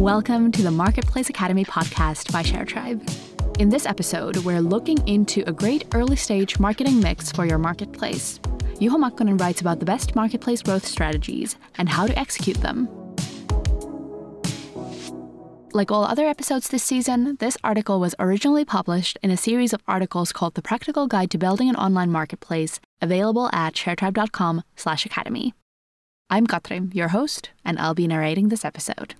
Welcome to the Marketplace Academy podcast by Sharetribe. In this episode, we're looking into a great early stage marketing mix for your marketplace. Juho Makkonen writes about the best marketplace growth strategies and how to execute them. Like all other episodes this season, this article was originally published in a series of articles called The Practical Guide to Building an Online Marketplace, available at sharetribe.com/academy. I'm Katri, your host, and I'll be narrating this episode.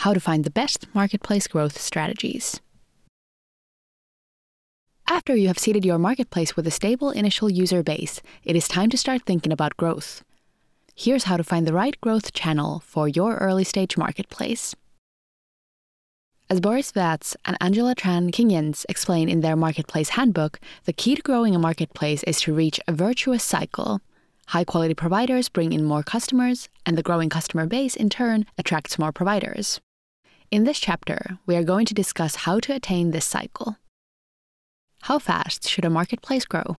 How to find the best marketplace growth strategies. After you have seeded your marketplace with a stable initial user base, it is time to start thinking about growth. Here's how to find the right growth channel for your early stage marketplace. As Boris Wertz and Angela Tran Kingyens explain in their Marketplace Handbook, the key to growing a marketplace is to reach a virtuous cycle. High quality providers bring in more customers, and the growing customer base, in turn, attracts more providers. In this chapter, we are going to discuss how to attain this cycle. How fast should a marketplace grow?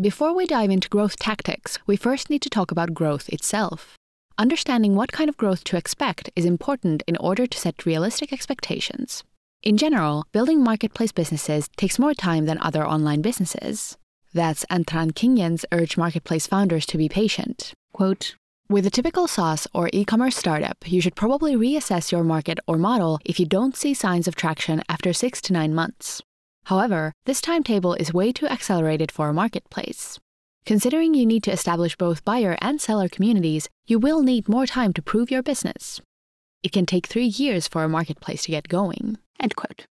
Before we dive into growth tactics, we first need to talk about growth itself. Understanding what kind of growth to expect is important in order to set realistic expectations. In general, building marketplace businesses takes more time than other online businesses. Wertz and Tran Kingyens urge marketplace founders to be patient. Quote, with a typical SaaS or e commerce startup, you should probably reassess your market or model if you don't see signs of traction after six to nine months. However, this timetable is way too accelerated for a marketplace. Considering you need to establish both buyer and seller communities, you will need more time to prove your business. It can take three years for a marketplace to get going. End quote.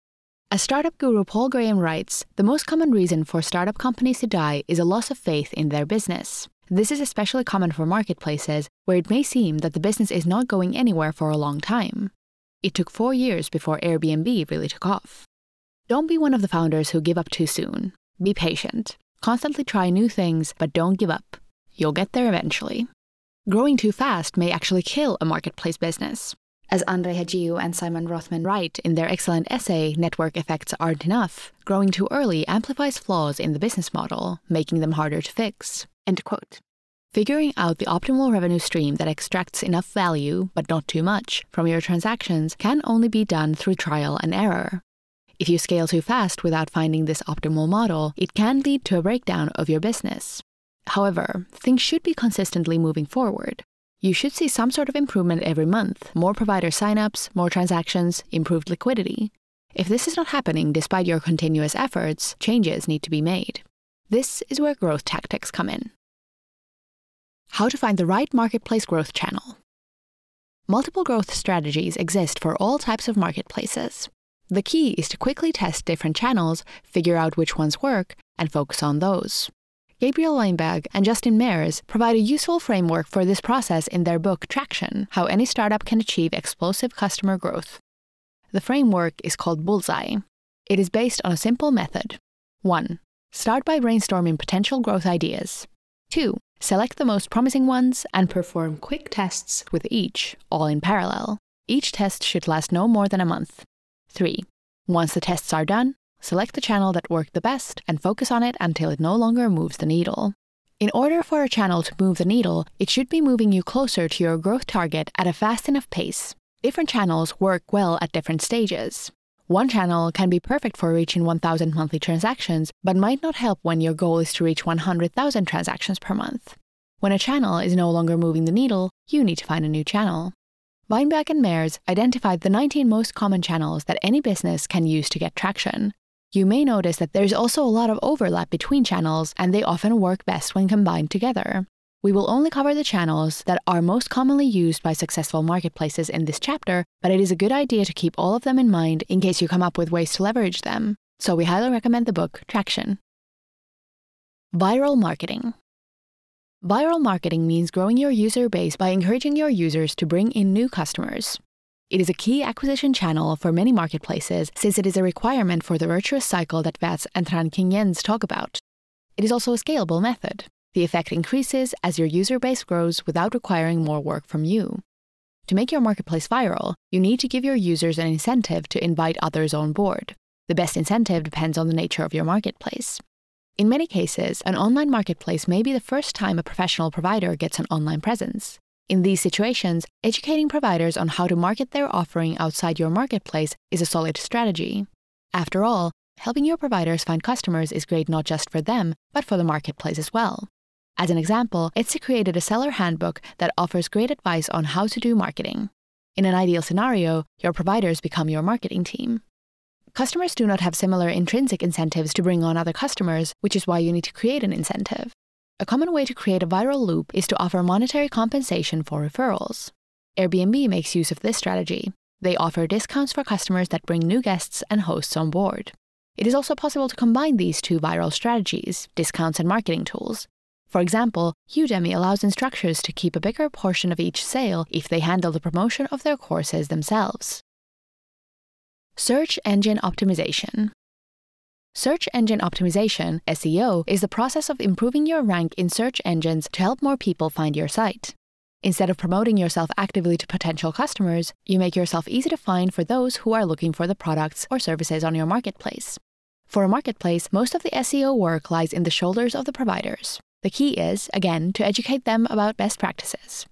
As startup guru Paul Graham writes, the most common reason for startup companies to die is a loss of faith in their business. This is especially common for marketplaces, where it may seem that the business is not going anywhere for a long time. It took four years before Airbnb really took off. Don't be one of the founders who give up too soon. Be patient. Constantly try new things, but don't give up. You'll get there eventually. Growing too fast may actually kill a marketplace business. As Andre Hagiu and Simon Rothman write in their excellent essay, Network Effects Aren't Enough, growing too early amplifies flaws in the business model, making them harder to fix. End quote. Figuring out the optimal revenue stream that extracts enough value, but not too much, from your transactions can only be done through trial and error. If you scale too fast without finding this optimal model, it can lead to a breakdown of your business. However, things should be consistently moving forward. You should see some sort of improvement every month more provider signups, more transactions, improved liquidity. If this is not happening despite your continuous efforts, changes need to be made. This is where growth tactics come in. How to find the right marketplace growth channel. Multiple growth strategies exist for all types of marketplaces. The key is to quickly test different channels, figure out which ones work, and focus on those. Gabriel Weinberg and Justin Mares provide a useful framework for this process in their book Traction How Any Startup Can Achieve Explosive Customer Growth. The framework is called Bullseye. It is based on a simple method 1. Start by brainstorming potential growth ideas. 2. Select the most promising ones and perform quick tests with each, all in parallel. Each test should last no more than a month. 3. Once the tests are done, select the channel that worked the best and focus on it until it no longer moves the needle. In order for a channel to move the needle, it should be moving you closer to your growth target at a fast enough pace. Different channels work well at different stages. One channel can be perfect for reaching 1,000 monthly transactions, but might not help when your goal is to reach 100,000 transactions per month. When a channel is no longer moving the needle, you need to find a new channel. Weinberg and Mares identified the 19 most common channels that any business can use to get traction. You may notice that there's also a lot of overlap between channels, and they often work best when combined together. We will only cover the channels that are most commonly used by successful marketplaces in this chapter, but it is a good idea to keep all of them in mind in case you come up with ways to leverage them. So we highly recommend the book Traction. Viral marketing. Viral marketing means growing your user base by encouraging your users to bring in new customers. It is a key acquisition channel for many marketplaces since it is a requirement for the virtuous cycle that Wertz and Tran Kingyens talk about. It is also a scalable method. The effect increases as your user base grows without requiring more work from you. To make your marketplace viral, you need to give your users an incentive to invite others on board. The best incentive depends on the nature of your marketplace. In many cases, an online marketplace may be the first time a professional provider gets an online presence. In these situations, educating providers on how to market their offering outside your marketplace is a solid strategy. After all, helping your providers find customers is great not just for them, but for the marketplace as well. As an example, Etsy created a seller handbook that offers great advice on how to do marketing. In an ideal scenario, your providers become your marketing team. Customers do not have similar intrinsic incentives to bring on other customers, which is why you need to create an incentive. A common way to create a viral loop is to offer monetary compensation for referrals. Airbnb makes use of this strategy. They offer discounts for customers that bring new guests and hosts on board. It is also possible to combine these two viral strategies, discounts and marketing tools. For example, Udemy allows instructors to keep a bigger portion of each sale if they handle the promotion of their courses themselves. Search engine optimization. Search engine optimization, SEO, is the process of improving your rank in search engines to help more people find your site. Instead of promoting yourself actively to potential customers, you make yourself easy to find for those who are looking for the products or services on your marketplace. For a marketplace, most of the SEO work lies in the shoulders of the providers. The key is, again, to educate them about best practices.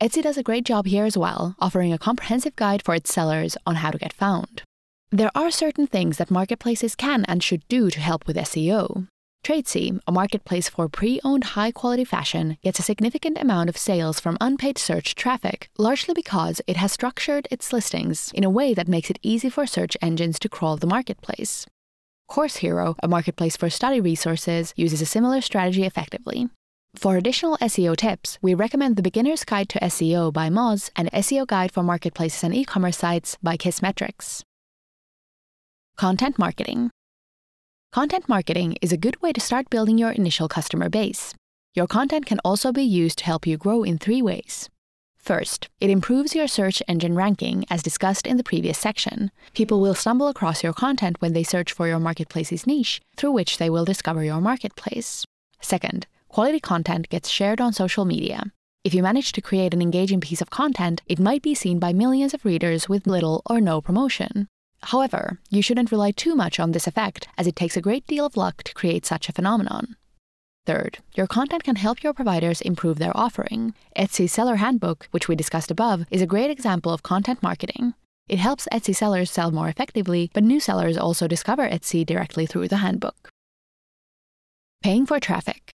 Etsy does a great job here as well, offering a comprehensive guide for its sellers on how to get found. There are certain things that marketplaces can and should do to help with SEO. Tradesy, a marketplace for pre owned high quality fashion, gets a significant amount of sales from unpaid search traffic, largely because it has structured its listings in a way that makes it easy for search engines to crawl the marketplace. Course Hero, a marketplace for study resources, uses a similar strategy effectively. For additional SEO tips, we recommend The Beginner's Guide to SEO by Moz and SEO Guide for Marketplaces and E-commerce Sites by Kissmetrics. Content marketing. Content marketing is a good way to start building your initial customer base. Your content can also be used to help you grow in three ways. First, it improves your search engine ranking, as discussed in the previous section. People will stumble across your content when they search for your marketplace's niche, through which they will discover your marketplace. Second, quality content gets shared on social media. If you manage to create an engaging piece of content, it might be seen by millions of readers with little or no promotion. However, you shouldn't rely too much on this effect, as it takes a great deal of luck to create such a phenomenon. Third, your content can help your providers improve their offering. Etsy Seller Handbook, which we discussed above, is a great example of content marketing. It helps Etsy sellers sell more effectively, but new sellers also discover Etsy directly through the handbook. Paying for traffic.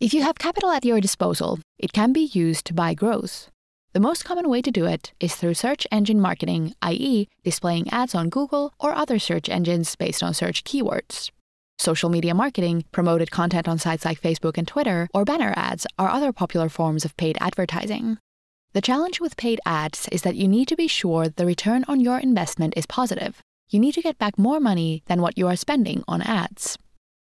If you have capital at your disposal, it can be used to buy growth. The most common way to do it is through search engine marketing, i.e., displaying ads on Google or other search engines based on search keywords. Social media marketing, promoted content on sites like Facebook and Twitter, or banner ads are other popular forms of paid advertising. The challenge with paid ads is that you need to be sure the return on your investment is positive. You need to get back more money than what you are spending on ads.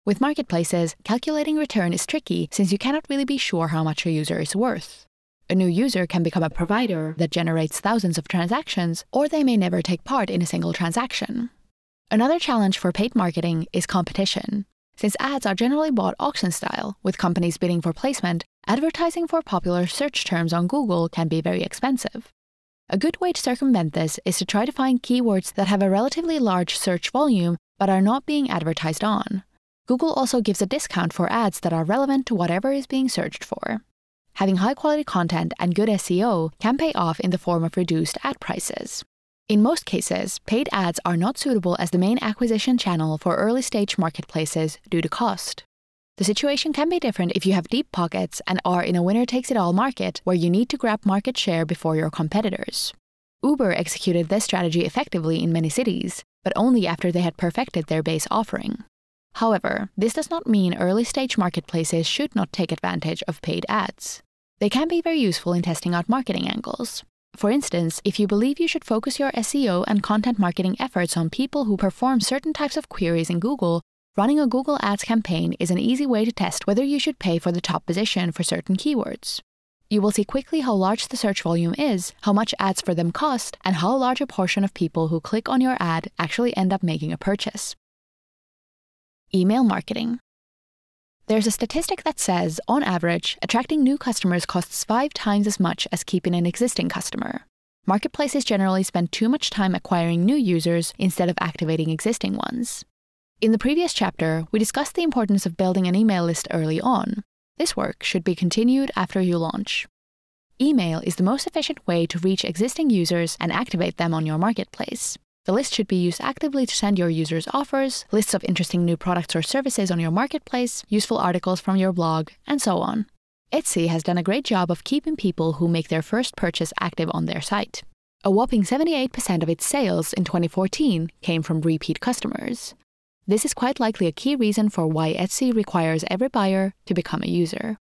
With marketplaces, calculating return is tricky since you cannot really be sure how much a user is worth. A new user can become a provider that generates thousands of transactions, or they may never take part in a single transaction. Another challenge for paid marketing is competition. Since ads are generally bought auction style, with companies bidding for placement, advertising for popular search terms on Google can be very expensive. A good way to circumvent this is to try to find keywords that have a relatively large search volume but are not being advertised on. Google also gives a discount for ads that are relevant to whatever is being searched for having high quality content and good SEO can pay off in the form of reduced ad prices. In most cases, paid ads are not suitable as the main acquisition channel for early stage marketplaces due to cost. The situation can be different if you have deep pockets and are in a winner takes it all market where you need to grab market share before your competitors. Uber executed this strategy effectively in many cities, but only after they had perfected their base offering. However, this does not mean early stage marketplaces should not take advantage of paid ads. They can be very useful in testing out marketing angles. For instance, if you believe you should focus your SEO and content marketing efforts on people who perform certain types of queries in Google, running a Google Ads campaign is an easy way to test whether you should pay for the top position for certain keywords. You will see quickly how large the search volume is, how much ads for them cost, and how large a portion of people who click on your ad actually end up making a purchase. Email marketing. There's a statistic that says, on average, attracting new customers costs five times as much as keeping an existing customer. Marketplaces generally spend too much time acquiring new users instead of activating existing ones. In the previous chapter, we discussed the importance of building an email list early on. This work should be continued after you launch. Email is the most efficient way to reach existing users and activate them on your marketplace. The list should be used actively to send your users offers, lists of interesting new products or services on your marketplace, useful articles from your blog, and so on. Etsy has done a great job of keeping people who make their first purchase active on their site. A whopping 78% of its sales in 2014 came from repeat customers. This is quite likely a key reason for why Etsy requires every buyer to become a user.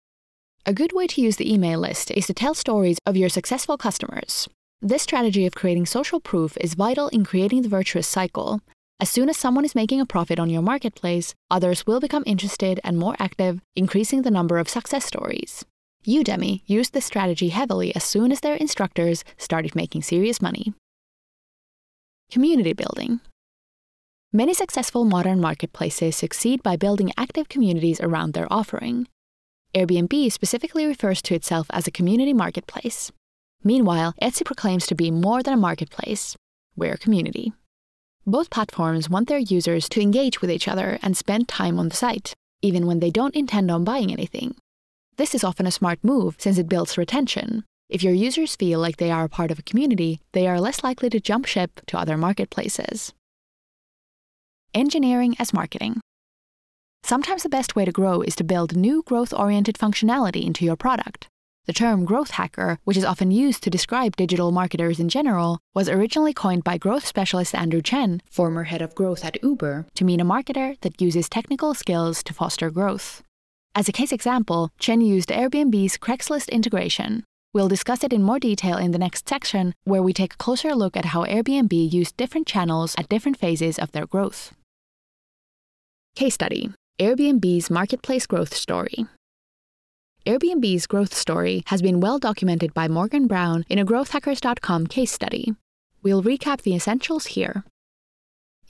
A good way to use the email list is to tell stories of your successful customers. This strategy of creating social proof is vital in creating the virtuous cycle. As soon as someone is making a profit on your marketplace, others will become interested and more active, increasing the number of success stories. Udemy used this strategy heavily as soon as their instructors started making serious money. Community building. Many successful modern marketplaces succeed by building active communities around their offering. Airbnb specifically refers to itself as a community marketplace. Meanwhile, Etsy proclaims to be more than a marketplace, we're a community. Both platforms want their users to engage with each other and spend time on the site, even when they don't intend on buying anything. This is often a smart move since it builds retention. If your users feel like they are a part of a community, they are less likely to jump ship to other marketplaces. Engineering as marketing. Sometimes the best way to grow is to build new growth oriented functionality into your product. The term growth hacker, which is often used to describe digital marketers in general, was originally coined by growth specialist Andrew Chen, former head of growth at Uber, to mean a marketer that uses technical skills to foster growth. As a case example, Chen used Airbnb's Craigslist integration. We'll discuss it in more detail in the next section, where we take a closer look at how Airbnb used different channels at different phases of their growth. Case study Airbnb's marketplace growth story. Airbnb's growth story has been well documented by Morgan Brown in a growthhackers.com case study. We'll recap the essentials here.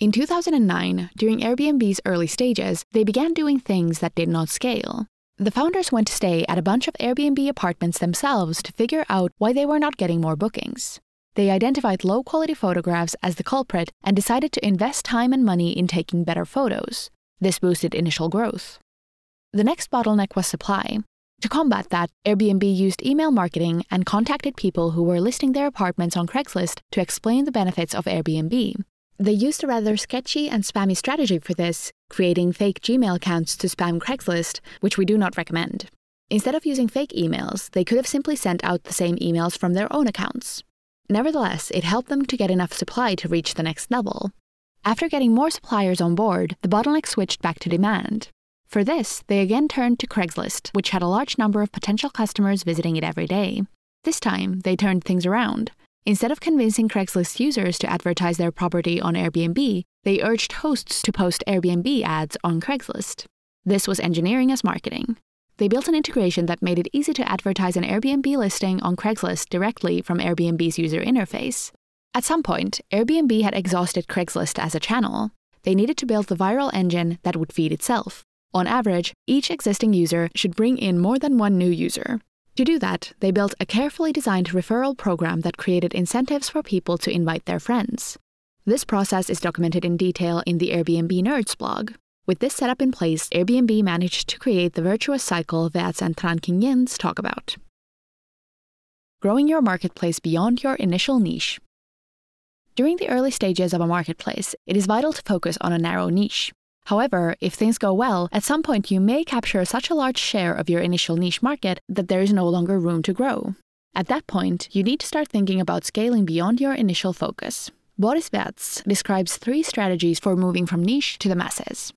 In 2009, during Airbnb's early stages, they began doing things that did not scale. The founders went to stay at a bunch of Airbnb apartments themselves to figure out why they were not getting more bookings. They identified low quality photographs as the culprit and decided to invest time and money in taking better photos. This boosted initial growth. The next bottleneck was supply. To combat that, Airbnb used email marketing and contacted people who were listing their apartments on Craigslist to explain the benefits of Airbnb. They used a rather sketchy and spammy strategy for this, creating fake Gmail accounts to spam Craigslist, which we do not recommend. Instead of using fake emails, they could have simply sent out the same emails from their own accounts. Nevertheless, it helped them to get enough supply to reach the next level. After getting more suppliers on board, the bottleneck switched back to demand. For this, they again turned to Craigslist, which had a large number of potential customers visiting it every day. This time, they turned things around. Instead of convincing Craigslist users to advertise their property on Airbnb, they urged hosts to post Airbnb ads on Craigslist. This was engineering as marketing. They built an integration that made it easy to advertise an Airbnb listing on Craigslist directly from Airbnb's user interface. At some point, Airbnb had exhausted Craigslist as a channel. They needed to build the viral engine that would feed itself. On average, each existing user should bring in more than one new user. To do that, they built a carefully designed referral program that created incentives for people to invite their friends. This process is documented in detail in the Airbnb Nerds blog. With this setup in place, Airbnb managed to create the virtuous cycle Wertz and Tran Kingyens talk about. Growing your marketplace beyond your initial niche. During the early stages of a marketplace, it is vital to focus on a narrow niche. However, if things go well, at some point you may capture such a large share of your initial niche market that there is no longer room to grow. At that point, you need to start thinking about scaling beyond your initial focus. Boris Wertz describes three strategies for moving from niche to the masses.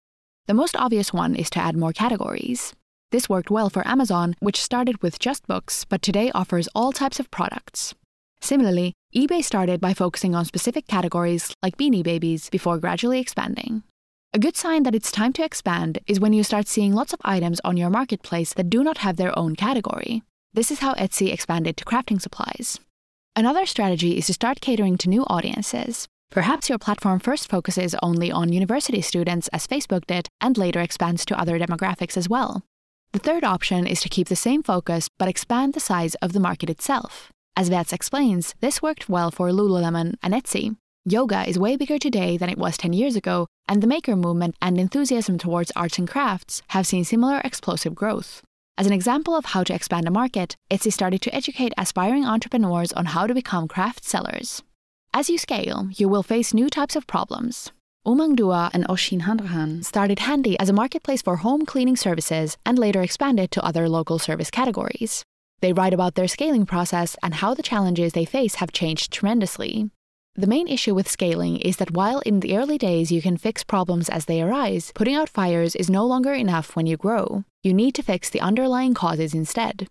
The most obvious one is to add more categories. This worked well for Amazon, which started with just books but today offers all types of products. Similarly, eBay started by focusing on specific categories like beanie babies before gradually expanding. A good sign that it's time to expand is when you start seeing lots of items on your marketplace that do not have their own category. This is how Etsy expanded to crafting supplies. Another strategy is to start catering to new audiences. Perhaps your platform first focuses only on university students, as Facebook did, and later expands to other demographics as well. The third option is to keep the same focus but expand the size of the market itself. As Wertz explains, this worked well for Lululemon and Etsy. Yoga is way bigger today than it was 10 years ago, and the maker movement and enthusiasm towards arts and crafts have seen similar explosive growth. As an example of how to expand a market, Etsy started to educate aspiring entrepreneurs on how to become craft sellers. As you scale, you will face new types of problems. Umang Dua and Oisin Hanrahan started Handy as a marketplace for home cleaning services and later expanded to other local service categories. They write about their scaling process and how the challenges they face have changed tremendously. The main issue with scaling is that while in the early days you can fix problems as they arise, putting out fires is no longer enough when you grow. You need to fix the underlying causes instead.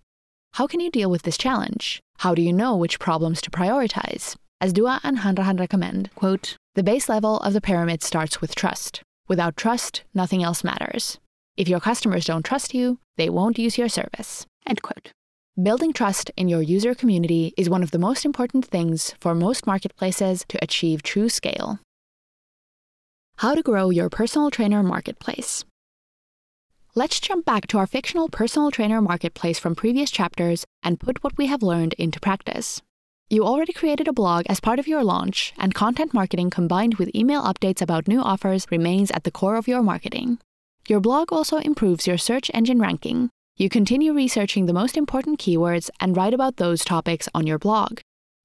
How can you deal with this challenge? How do you know which problems to prioritize? As Dua and Hanrahan recommend, quote, the base level of the pyramid starts with trust. Without trust, nothing else matters. If your customers don't trust you, they won't use your service. End quote. Building trust in your user community is one of the most important things for most marketplaces to achieve true scale. How to grow your personal trainer marketplace. Let's jump back to our fictional personal trainer marketplace from previous chapters and put what we have learned into practice. You already created a blog as part of your launch, and content marketing combined with email updates about new offers remains at the core of your marketing. Your blog also improves your search engine ranking, you continue researching the most important keywords and write about those topics on your blog.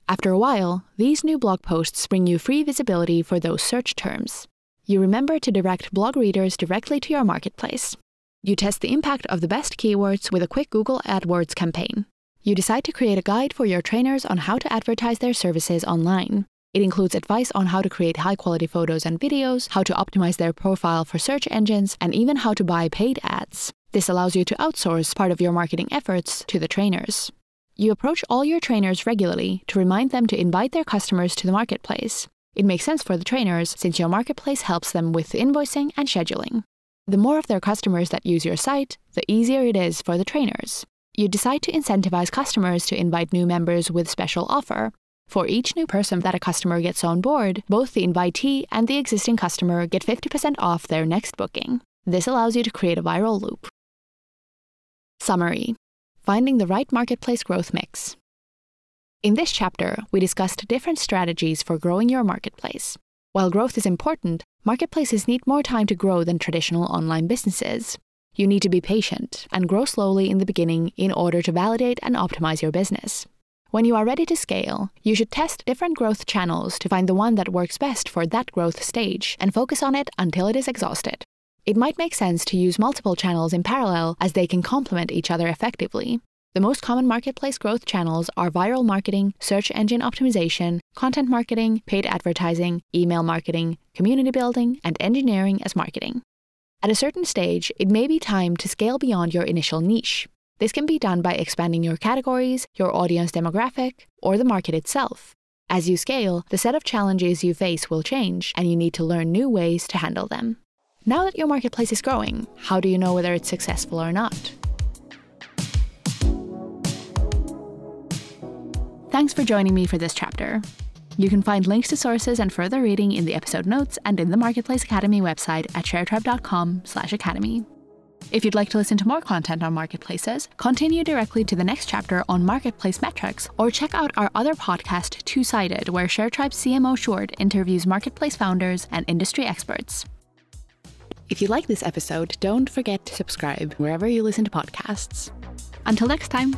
After a while, these new blog posts bring you free visibility for those search terms. You remember to direct blog readers directly to your marketplace. You test the impact of the best keywords with a quick Google AdWords campaign. You decide to create a guide for your trainers on how to advertise their services online. It includes advice on how to create high quality photos and videos, how to optimize their profile for search engines, and even how to buy paid ads. This allows you to outsource part of your marketing efforts to the trainers. You approach all your trainers regularly to remind them to invite their customers to the marketplace. It makes sense for the trainers since your marketplace helps them with invoicing and scheduling. The more of their customers that use your site, the easier it is for the trainers. You decide to incentivize customers to invite new members with special offer. For each new person that a customer gets on board, both the invitee and the existing customer get 50% off their next booking. This allows you to create a viral loop. Summary Finding the right marketplace growth mix. In this chapter, we discussed different strategies for growing your marketplace. While growth is important, marketplaces need more time to grow than traditional online businesses. You need to be patient and grow slowly in the beginning in order to validate and optimize your business. When you are ready to scale, you should test different growth channels to find the one that works best for that growth stage and focus on it until it is exhausted. It might make sense to use multiple channels in parallel as they can complement each other effectively. The most common marketplace growth channels are viral marketing, search engine optimization, content marketing, paid advertising, email marketing, community building, and engineering as marketing. At a certain stage, it may be time to scale beyond your initial niche. This can be done by expanding your categories, your audience demographic, or the market itself. As you scale, the set of challenges you face will change, and you need to learn new ways to handle them. Now that your marketplace is growing, how do you know whether it's successful or not? Thanks for joining me for this chapter. You can find links to sources and further reading in the episode notes and in the Marketplace Academy website at sharetribe.com/academy. If you'd like to listen to more content on marketplaces, continue directly to the next chapter on marketplace metrics, or check out our other podcast, Two Sided, where Sharetribe CMO Sjoerd interviews marketplace founders and industry experts. If you like this episode, don't forget to subscribe wherever you listen to podcasts. Until next time.